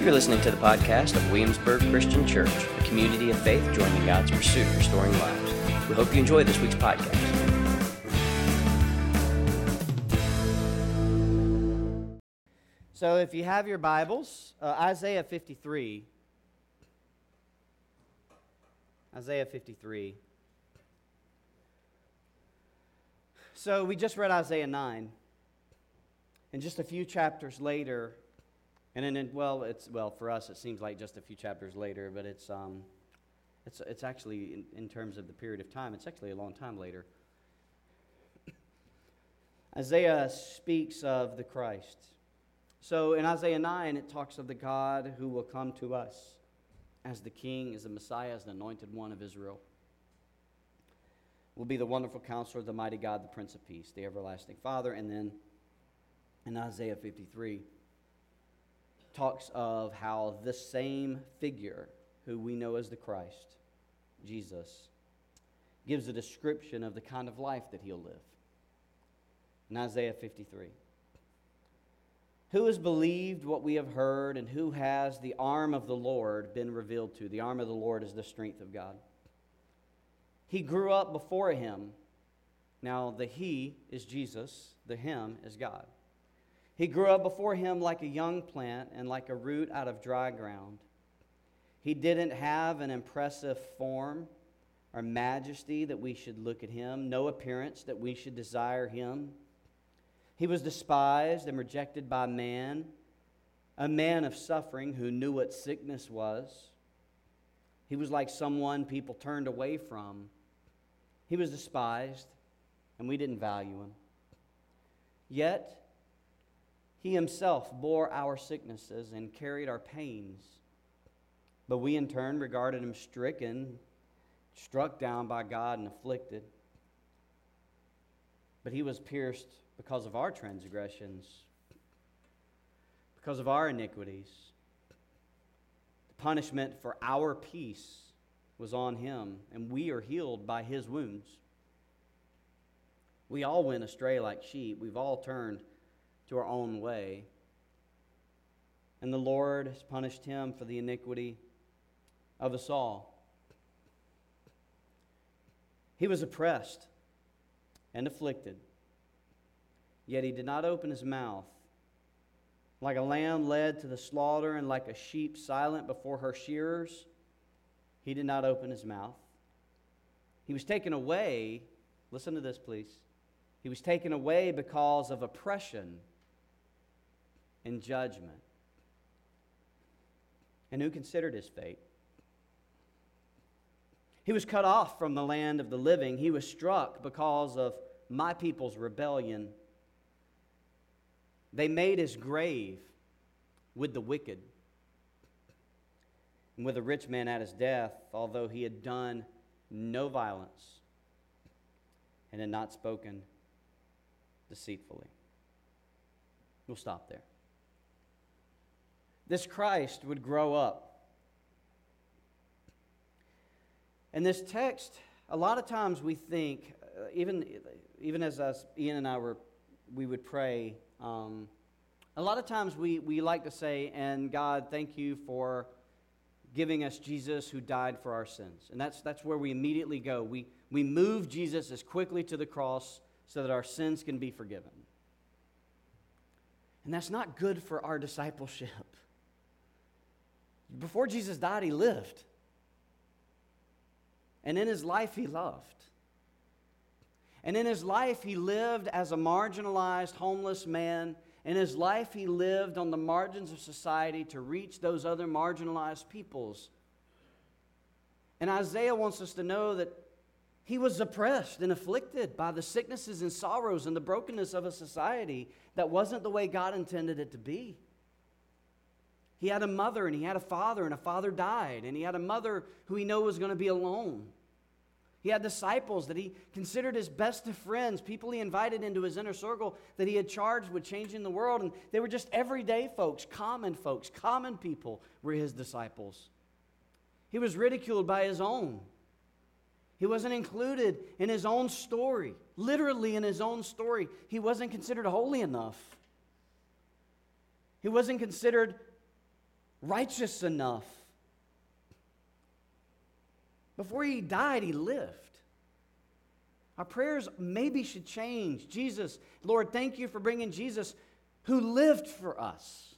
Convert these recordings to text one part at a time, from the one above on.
You're listening to the podcast of Williamsburg Christian Church, a community of faith joining God's pursuit of restoring lives. We hope you enjoy this week's podcast. So, if you have your Bibles, uh, Isaiah 53. Isaiah 53. So, we just read Isaiah 9. And just a few chapters later, and then, well, it's well for us. It seems like just a few chapters later, but it's um, it's it's actually in, in terms of the period of time. It's actually a long time later. Isaiah speaks of the Christ. So in Isaiah 9, it talks of the God who will come to us as the King, as the Messiah, as the anointed one of Israel. Will be the wonderful counselor, of the mighty God, the Prince of Peace, the everlasting Father. And then in Isaiah 53, talks of how the same figure, who we know as the Christ, Jesus, gives a description of the kind of life that he'll live. In Isaiah 53. Who has believed what we have heard, and who has the arm of the Lord been revealed to? The arm of the Lord is the strength of God. He grew up before him. Now, the He is Jesus, the Him is God. He grew up before him like a young plant and like a root out of dry ground. He didn't have an impressive form or majesty that we should look at him, no appearance that we should desire him. He was despised and rejected by man, a man of suffering who knew what sickness was. He was like someone people turned away from. He was despised, and we didn't value him. Yet, he himself bore our sicknesses and carried our pains. But we in turn regarded him stricken, struck down by God, and afflicted. But he was pierced because of our transgressions, because of our iniquities. The punishment for our peace was on him, and we are healed by his wounds. We all went astray like sheep. We've all turned to our own way. And the Lord has punished him for the iniquity of us all. He was oppressed and afflicted, yet he did not open his mouth. Like a lamb led to the slaughter, and like a sheep silent before her shearers, he did not open his mouth. He was taken away, listen to this, please. He was taken away because of oppression and judgment. And who considered his fate? He was cut off from the land of the living. He was struck because of my people's rebellion. They made his grave with the wicked and with a rich man at his death, although he had done no violence and had not spoken deceitfully. We'll stop there this Christ would grow up. And this text, a lot of times we think, uh, even, even as us, Ian and I were, we would pray, um, a lot of times we, we like to say, and God, thank you for giving us Jesus who died for our sins. And that's, that's where we immediately go. We, we move Jesus as quickly to the cross so that our sins can be forgiven. And that's not good for our discipleship. Before Jesus died, he lived. And in his life, he loved. And in his life, he lived as a marginalized, homeless man. In his life, he lived on the margins of society to reach those other marginalized peoples. And Isaiah wants us to know that he was oppressed and afflicted by the sicknesses and sorrows and the brokenness of a society that wasn't the way God intended it to be. He had a mother and he had a father, and a father died, and he had a mother who he knew was going to be alone. He had disciples that he considered his best of friends, people he invited into his inner circle that he had charged with changing the world. And they were just everyday folks, common folks, common people were his disciples. He was ridiculed by his own. He wasn't included in his own story, literally in his own story. He wasn't considered holy enough. He wasn't considered righteous enough. Before he died, he lived. Our prayers maybe should change. Jesus, Lord, thank you for bringing Jesus who lived for us.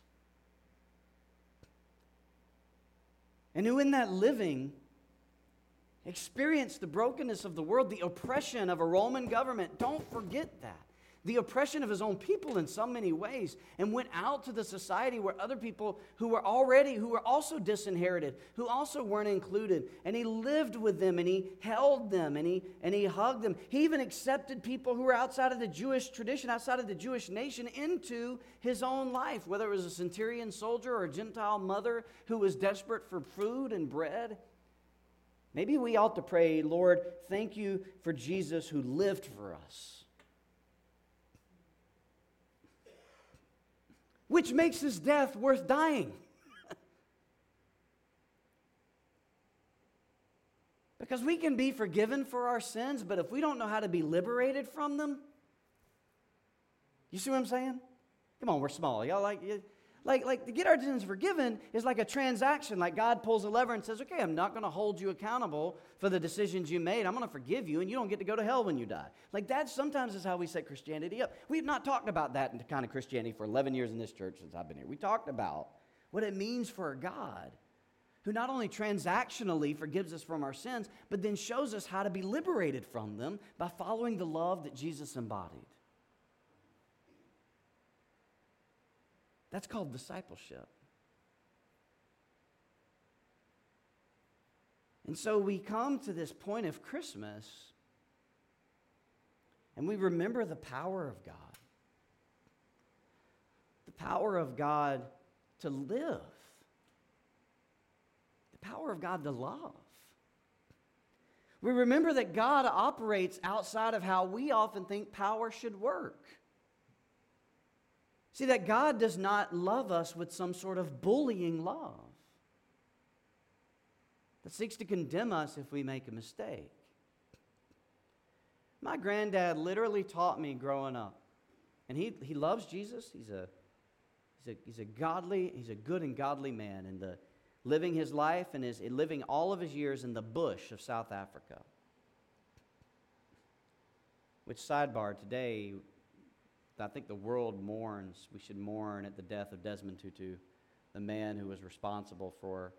And who, in that living, experienced the brokenness of the world, the oppression of a Roman government. Don't forget that the oppression of his own people in so many ways and went out to the society where other people who were already who were also disinherited who also weren't included. And he lived with them and he held them and he and he hugged them. He even accepted people who were outside of the jewish tradition outside of the jewish nation into his own life whether it was a centurion soldier or a gentile mother who was desperate for food and bread. Maybe we ought to pray lord thank you for jesus who lived for us which makes his death worth dying. because we can be forgiven for our sins, but if we don't know how to be liberated from them, you see what I'm saying? Come on, we're small. Y'all like like, like to get our sins forgiven is like a transaction. Like God pulls a lever and says, okay, I'm not going to hold you accountable for the decisions you made. I'm going to forgive you, and you don't get to go to hell when you die. Like that sometimes is how we set Christianity up. We've not talked about that in kind of Christianity for 11 years in this church since I've been here. We talked about what it means for a God who not only transactionally forgives us from our sins, but then shows us how to be liberated from them by following the love that Jesus embodied. That's called discipleship. And so we come to this point of Christmas and we remember the power of God. The power of God to live. The power of God to love. We remember that God operates outside of how we often think power should work. See, that God does not love us with some sort of bullying love that seeks to condemn us if we make a mistake. My granddad literally taught me growing up. And he, he loves Jesus. He's a, he's, a, he's a godly, he's a good and godly man. And the, living his life and is living all of his years in the bush of South Africa. Which, sidebar, today I think the world mourns. We should mourn at the death of Desmond Tutu, the man who was responsible for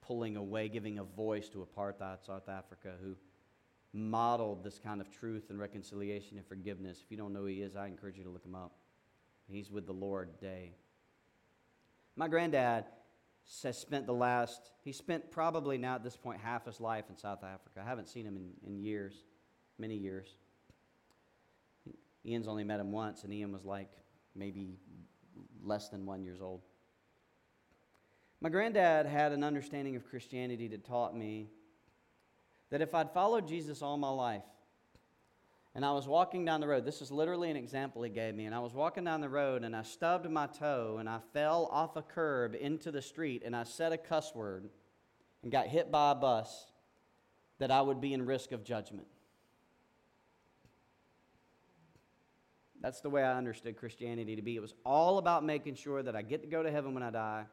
pulling away, giving a voice to apartheid South Africa, who modeled this kind of truth and reconciliation and forgiveness. If you don't know who he is, I encourage you to look him up. He's with the Lord today. My granddad has spent the last, he spent probably now at this point half his life in South Africa. I haven't seen him in, in years, many years. Ian's only met him once, and Ian was like maybe less than one years old. My granddad had an understanding of Christianity that taught me that if I'd followed Jesus all my life, and I was walking down the road, this is literally an example he gave me, and I was walking down the road and I stubbed my toe and I fell off a curb into the street and I said a cuss word and got hit by a bus, that I would be in risk of judgment. That's the way I understood Christianity to be. It was all about making sure that I get to go to heaven when I die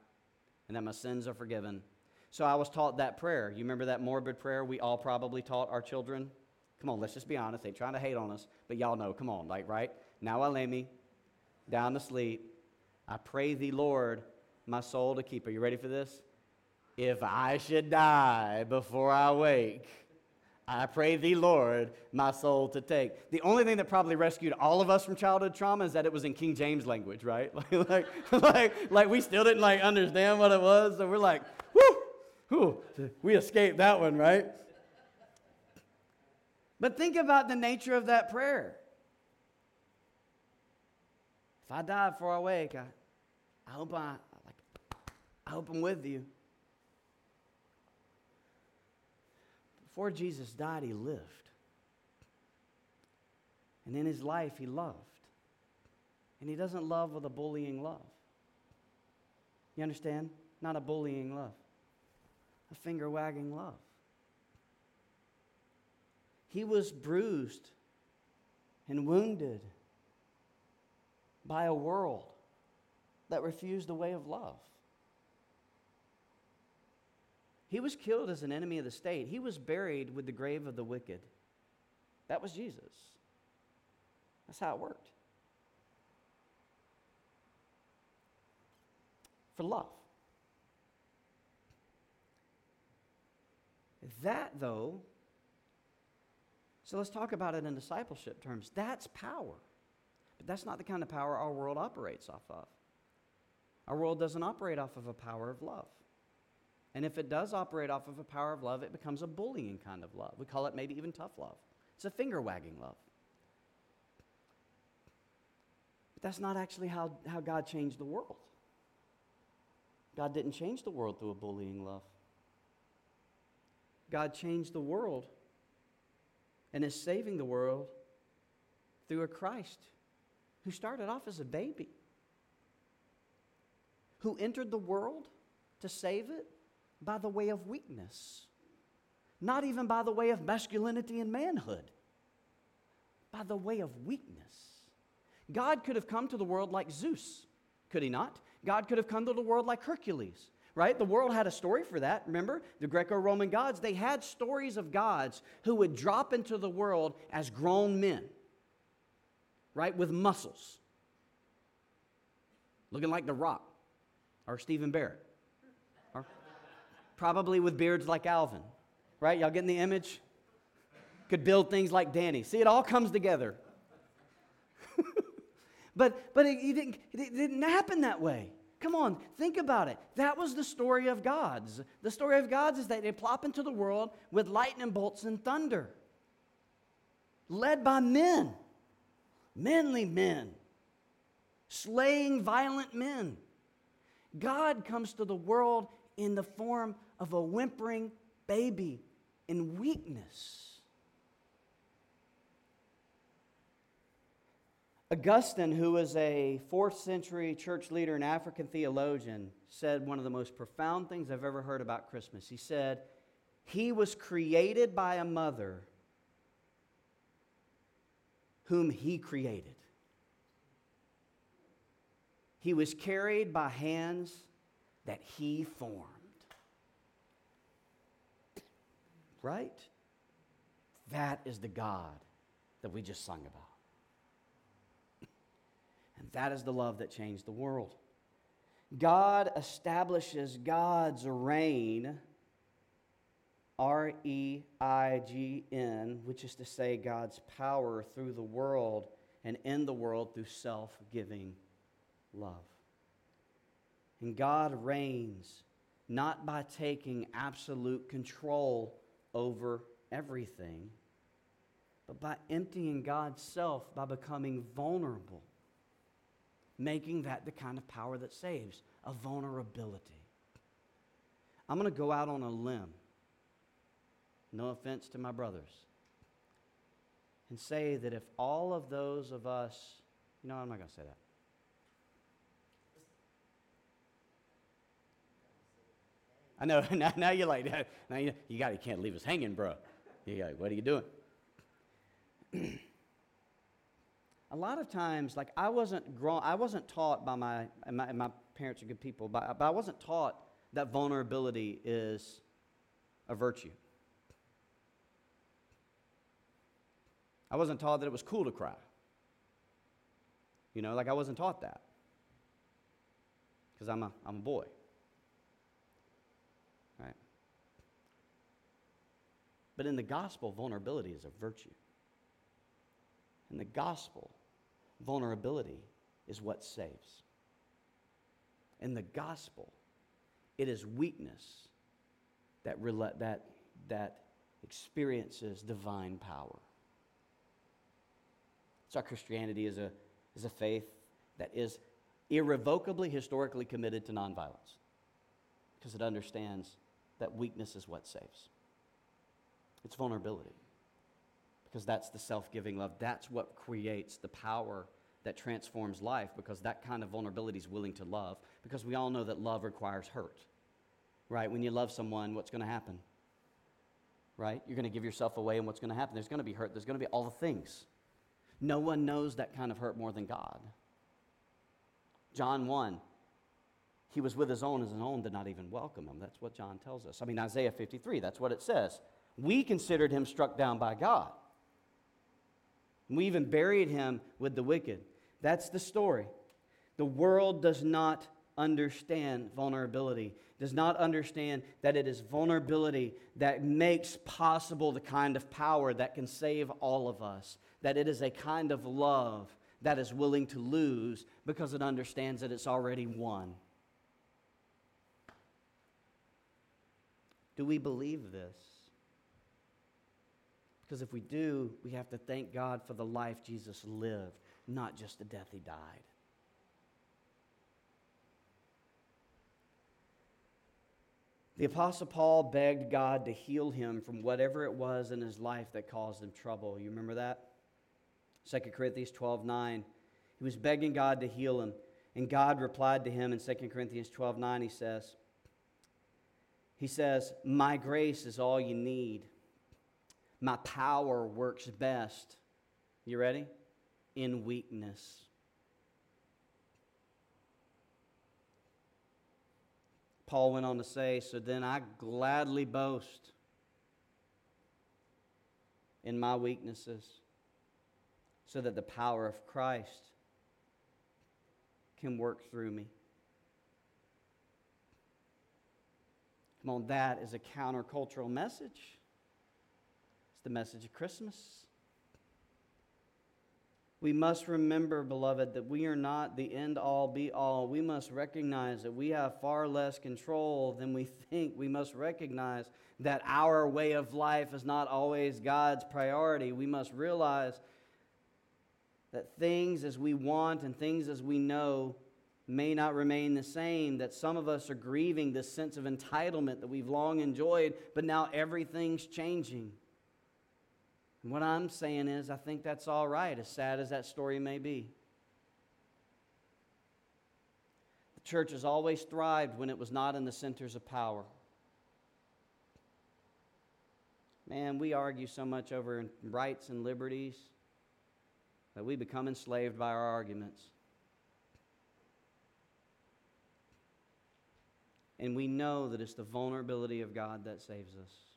and that my sins are forgiven. So I was taught that prayer. You remember that morbid prayer we all probably taught our children? Come on, let's just be honest. They trying to hate on us, but y'all know, come on, like, right? Now I lay me down to sleep. I pray thee, Lord, my soul to keep. Are you ready for this? If I should die before I wake, I pray thee, Lord, my soul to take. The only thing that probably rescued all of us from childhood trauma is that it was in King James language, right? like, like, like, like we still didn't like understand what it was, so we're like, whoo, whoo, we escaped that one, right? But think about the nature of that prayer. If I die before I wake, I, I hope I, like, I hope I'm with you. Before Jesus died, he lived. And in his life, he loved. And he doesn't love with a bullying love. You understand? Not a bullying love, a finger wagging love. He was bruised and wounded by a world that refused the way of love. He was killed as an enemy of the state. He was buried with the grave of the wicked. That was Jesus. That's how it worked. For love. That, though, so let's talk about it in discipleship terms. That's power. But that's not the kind of power our world operates off of. Our world doesn't operate off of a power of love. And if it does operate off of a power of love, it becomes a bullying kind of love. We call it maybe even tough love. It's a finger wagging love. But that's not actually how, how God changed the world. God didn't change the world through a bullying love. God changed the world and is saving the world through a Christ who started off as a baby, who entered the world to save it by the way of weakness, not even by the way of masculinity and manhood, by the way of weakness. God could have come to the world like Zeus, could he not? God could have come to the world like Hercules right? The world had a story for that. Remember, the Greco Roman gods, they had stories of gods who would drop into the world as grown men, right? With muscles, looking like The Rock or Stephen Barrett, probably with beards like Alvin, right? Y'all getting the image? Could build things like Danny. See, it all comes together. but but it, it, didn't, it didn't happen that way. Come on, think about it. That was the story of gods. The story of gods is that they plop into the world with lightning bolts and thunder, led by men, manly men, slaying violent men. God comes to the world in the form of a whimpering baby in weakness. Augustine, who was a fourth century church leader and African theologian, said one of the most profound things I've ever heard about Christmas. He said, He was created by a mother whom He created. He was carried by hands that He formed. Right? That is the God that we just sung about. And that is the love that changed the world. God establishes God's reign, R E I G N, which is to say God's power through the world and in the world through self giving love. And God reigns not by taking absolute control over everything, but by emptying God's self by becoming vulnerable making that the kind of power that saves a vulnerability. I'm going to go out on a limb, no offense to my brothers, and say that if all of those of us, you know, I'm not going to say that. I know. Now, now you're like, now you, you got, you can't leave us hanging, bro. You're like, what are you doing? a lot of times, like I wasn't grown, I wasn't taught by my, and my, and my parents are good people, but, but I wasn't taught that vulnerability is a virtue. I wasn't taught that it was cool to cry. You know, like I wasn't taught that. Because I'm a, I'm a boy. Right? But in the gospel, vulnerability is a virtue. In the gospel, vulnerability is what saves. In the gospel, it is weakness that, that, that experiences divine power. So, Christianity is a, is a faith that is irrevocably historically committed to nonviolence because it understands that weakness is what saves. It's vulnerability because that's the self giving love. That's what creates the power that transforms life because that kind of vulnerability is willing to love. Because we all know that love requires hurt, right? When you love someone, what's going to happen? Right? You're going to give yourself away, and what's going to happen? There's going to be hurt, there's going to be all the things. No one knows that kind of hurt more than God. John 1 he was with his own, and his own did not even welcome him. That's what John tells us. I mean, Isaiah 53, that's what it says. We considered him struck down by God. We even buried him with the wicked. That's the story. The world does not understand vulnerability, does not understand that it is vulnerability that makes possible the kind of power that can save all of us, that it is a kind of love that is willing to lose because it understands that it's already won. Do we believe this? Because if we do, we have to thank God for the life Jesus lived, not just the death he died. The Apostle Paul begged God to heal him from whatever it was in his life that caused him trouble. You remember that? 2 Corinthians 12 9. He was begging God to heal him. And God replied to him in 2 Corinthians 12 9. He says, He says, My grace is all you need. My power works best. You ready? In weakness. Paul went on to say, So then I gladly boast in my weaknesses, so that the power of Christ can work through me. Come on, that is a countercultural message. The message of Christmas. We must remember, beloved, that we are not the end all be all. We must recognize that we have far less control than we think. We must recognize that our way of life is not always God's priority. We must realize that things as we want and things as we know may not remain the same, that some of us are grieving this sense of entitlement that we've long enjoyed, but now everything's changing. And what I'm saying is, I think that's all right, as sad as that story may be. The church has always thrived when it was not in the centers of power. Man, we argue so much over rights and liberties that we become enslaved by our arguments. And we know that it's the vulnerability of God that saves us.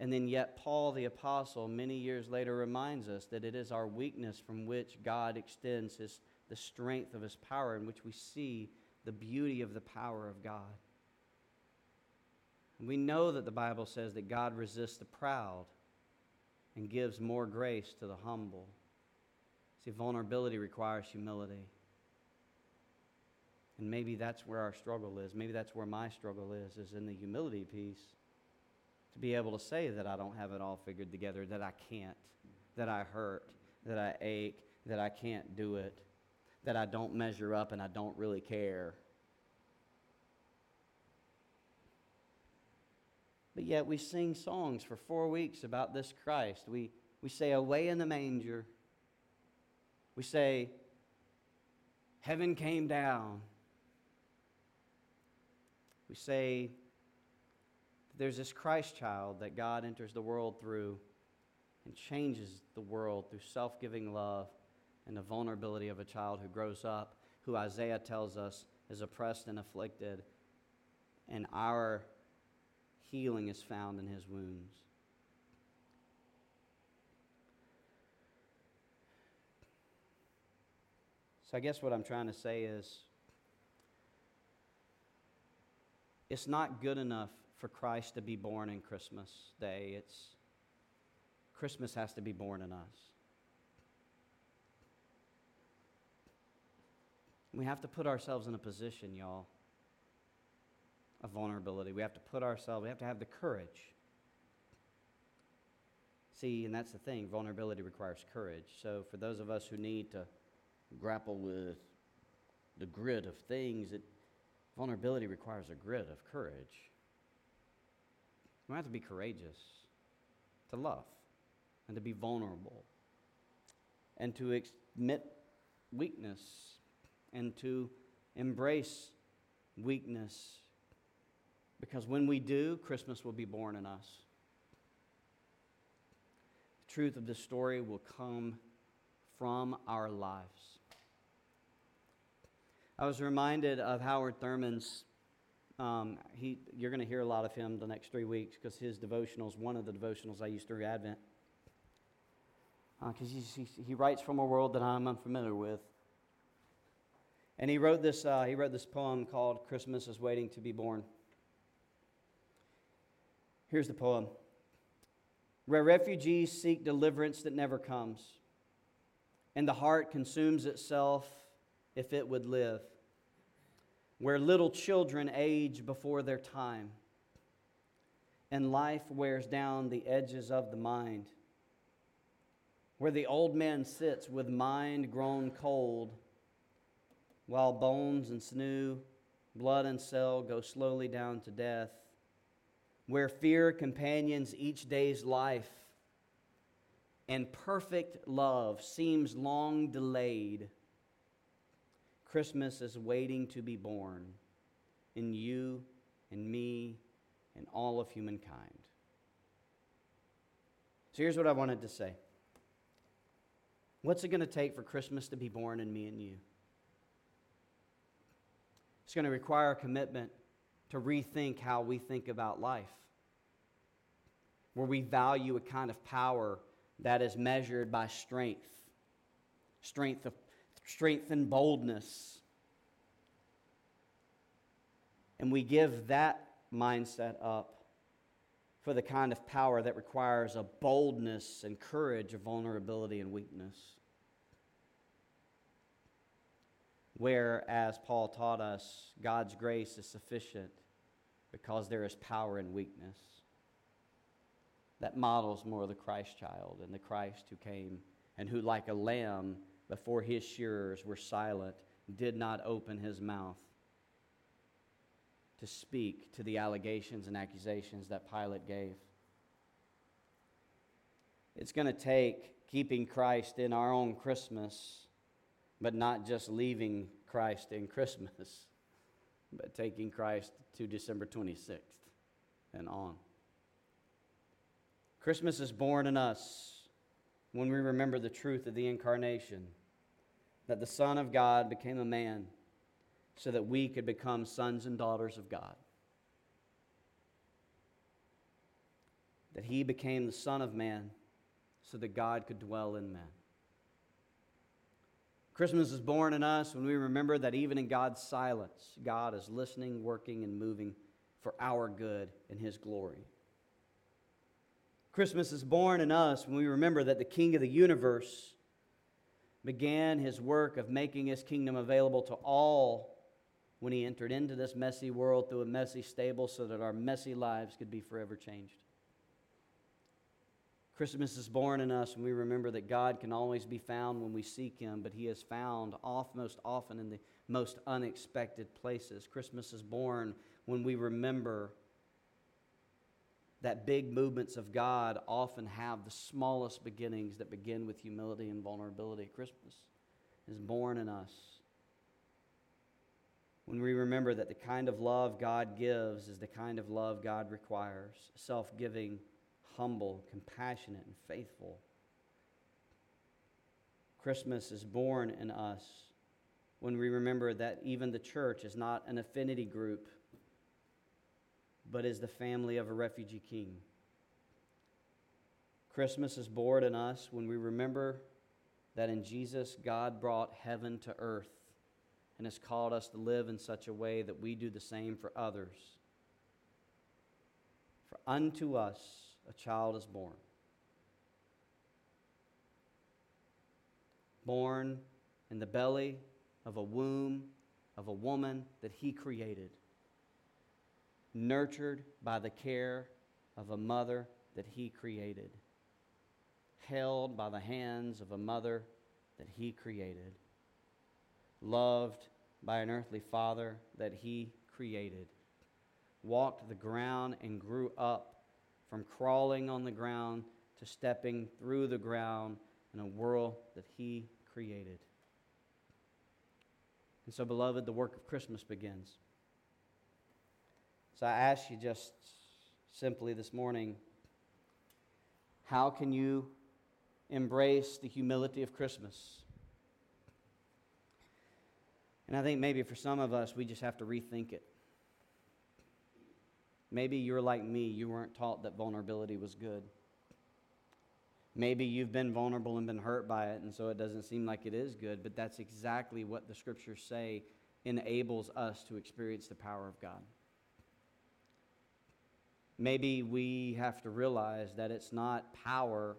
And then, yet, Paul the Apostle, many years later, reminds us that it is our weakness from which God extends his, the strength of his power, in which we see the beauty of the power of God. We know that the Bible says that God resists the proud and gives more grace to the humble. See, vulnerability requires humility. And maybe that's where our struggle is. Maybe that's where my struggle is, is in the humility piece to be able to say that I don't have it all figured together, that I can't, that I hurt, that I ache, that I can't do it, that I don't measure up and I don't really care. But yet we sing songs for four weeks about this Christ. We, we say, Away in the manger. We say, Heaven came down. We say, there's this Christ child that God enters the world through and changes the world through self giving love and the vulnerability of a child who grows up, who Isaiah tells us is oppressed and afflicted, and our healing is found in his wounds. So, I guess what I'm trying to say is it's not good enough for Christ to be born in Christmas Day. It's Christmas has to be born in us. We have to put ourselves in a position, y'all, of vulnerability. We have to put ourselves, we have to have the courage. See, and that's the thing vulnerability requires courage. So, for those of us who need to grapple with the grit of things, it, vulnerability requires a grit of courage. We have to be courageous, to love, and to be vulnerable, and to admit weakness, and to embrace weakness. Because when we do, Christmas will be born in us. The truth of this story will come from our lives. I was reminded of Howard Thurman's. Um, he, you're going to hear a lot of him the next three weeks because his devotionals, one of the devotionals I use through Advent, because uh, he, he writes from a world that I'm unfamiliar with. And he wrote this, uh, he wrote this poem called Christmas is Waiting to Be Born. Here's the poem Where refugees seek deliverance that never comes, and the heart consumes itself if it would live. Where little children age before their time, and life wears down the edges of the mind. Where the old man sits with mind grown cold, while bones and sinew, blood and cell go slowly down to death. Where fear companions each day's life, and perfect love seems long delayed Christmas is waiting to be born in you and me and all of humankind. So here's what I wanted to say What's it going to take for Christmas to be born in me and you? It's going to require a commitment to rethink how we think about life, where we value a kind of power that is measured by strength, strength of strength and boldness. And we give that mindset up for the kind of power that requires a boldness and courage of vulnerability and weakness. Where, as Paul taught us, God's grace is sufficient because there is power in weakness. That models more the Christ child and the Christ who came and who, like a lamb, before his shearers were silent, did not open his mouth to speak to the allegations and accusations that Pilate gave. It's going to take keeping Christ in our own Christmas, but not just leaving Christ in Christmas, but taking Christ to December 26th and on. Christmas is born in us when we remember the truth of the incarnation that the Son of God became a man so that we could become sons and daughters of God. That he became the Son of Man so that God could dwell in man. Christmas is born in us when we remember that even in God's silence, God is listening, working, and moving for our good and his glory. Christmas is born in us when we remember that the King of the universe began his work of making his kingdom available to all when he entered into this messy world through a messy stable so that our messy lives could be forever changed. Christmas is born in us when we remember that God can always be found when we seek him, but he is found off most often in the most unexpected places. Christmas is born when we remember that big movements of God often have the smallest beginnings that begin with humility and vulnerability. Christmas is born in us. When we remember that the kind of love God gives is the kind of love God requires self giving, humble, compassionate, and faithful. Christmas is born in us when we remember that even the church is not an affinity group but is the family of a refugee king. Christmas is born in us when we remember that in Jesus, God brought heaven to earth and has called us to live in such a way that we do the same for others. For unto us a child is born. Born in the belly of a womb of a woman that he created nurtured by the care of a mother that he created, held by the hands of a mother that he created, loved by an earthly father that he created, walked the ground and grew up from crawling on the ground to stepping through the ground in a world that he created. And so, beloved, the work of Christmas begins. So I ask you just simply this morning how can you embrace the humility of Christmas? And I think maybe for some of us, we just have to rethink it. Maybe you're like me, you weren't taught that vulnerability was good. Maybe you've been vulnerable and been hurt by it, and so it doesn't seem like it is good, but that's exactly what the scriptures say enables us to experience the power of God. Maybe we have to realize that it's not power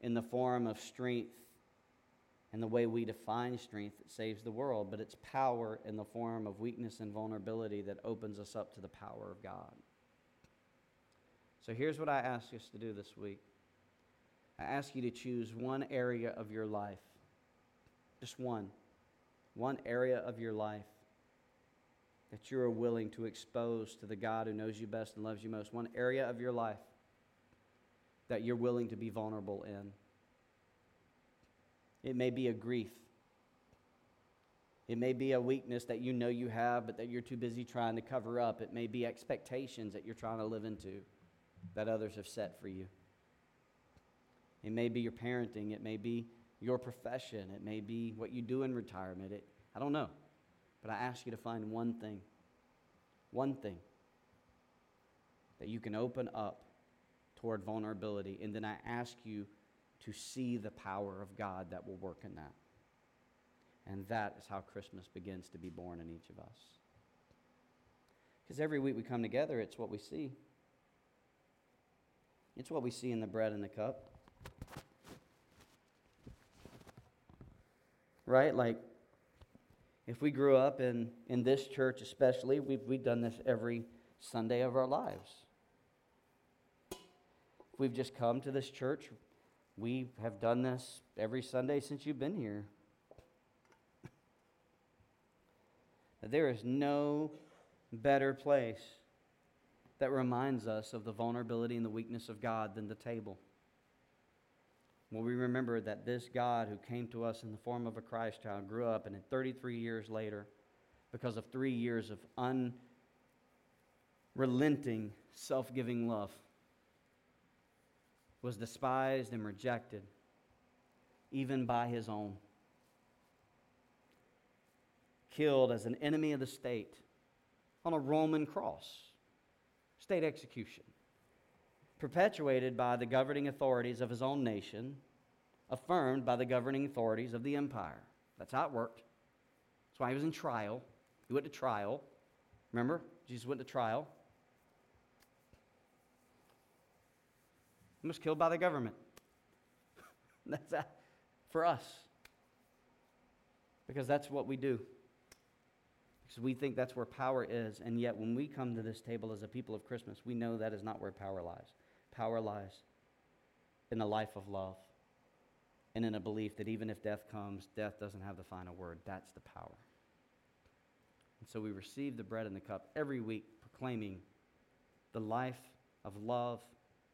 in the form of strength and the way we define strength that saves the world, but it's power in the form of weakness and vulnerability that opens us up to the power of God. So here's what I ask us to do this week I ask you to choose one area of your life, just one, one area of your life that you are willing to expose to the God who knows you best and loves you most, one area of your life that you're willing to be vulnerable in. It may be a grief. It may be a weakness that you know you have, but that you're too busy trying to cover up. It may be expectations that you're trying to live into that others have set for you. It may be your parenting. It may be your profession. It may be what you do in retirement. It, I don't know. But I ask you to find one thing, one thing that you can open up toward vulnerability. And then I ask you to see the power of God that will work in that. And that is how Christmas begins to be born in each of us. Because every week we come together, it's what we see. It's what we see in the bread and the cup. Right? Like, if we grew up in, in this church, especially, we've, we've done this every Sunday of our lives. If We've just come to this church we have done this every Sunday since you've been here. There is no better place that reminds us of the vulnerability and the weakness of God than the table. When we remember that this God who came to us in the form of a Christ child grew up, and in 33 years later, because of three years of unrelenting, self giving love, was despised and rejected, even by his own. Killed as an enemy of the state on a Roman cross, state execution, perpetuated by the governing authorities of his own nation, affirmed by the governing authorities of the empire. That's how it worked. That's why he was in trial. He went to trial. Remember? Jesus went to trial. He was killed by the government. that's that for us. Because that's what we do. Because we think that's where power is. And yet, when we come to this table as a people of Christmas, we know that is not where power lies. Power lies in the life of love and in a belief that even if death comes, death doesn't have the final word. That's the power. And so we receive the bread and the cup every week, proclaiming the life of love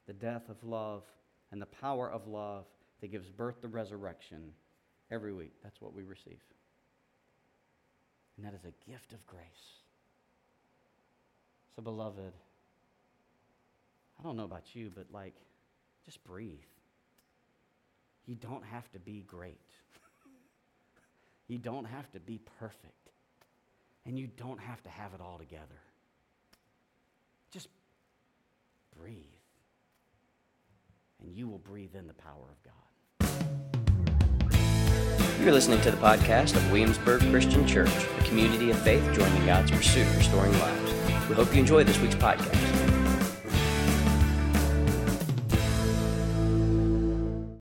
the death of love, and the power of love that gives birth to resurrection every week. That's what we receive. And that is a gift of grace. So, beloved, I don't know about you, but like, just breathe. You don't have to be great. you don't have to be perfect. And you don't have to have it all together. Just breathe and you will breathe in the power of God. You're listening to the podcast of Williamsburg Christian Church, a community of faith joining God's pursuit of restoring lives. We hope you enjoy this week's podcast.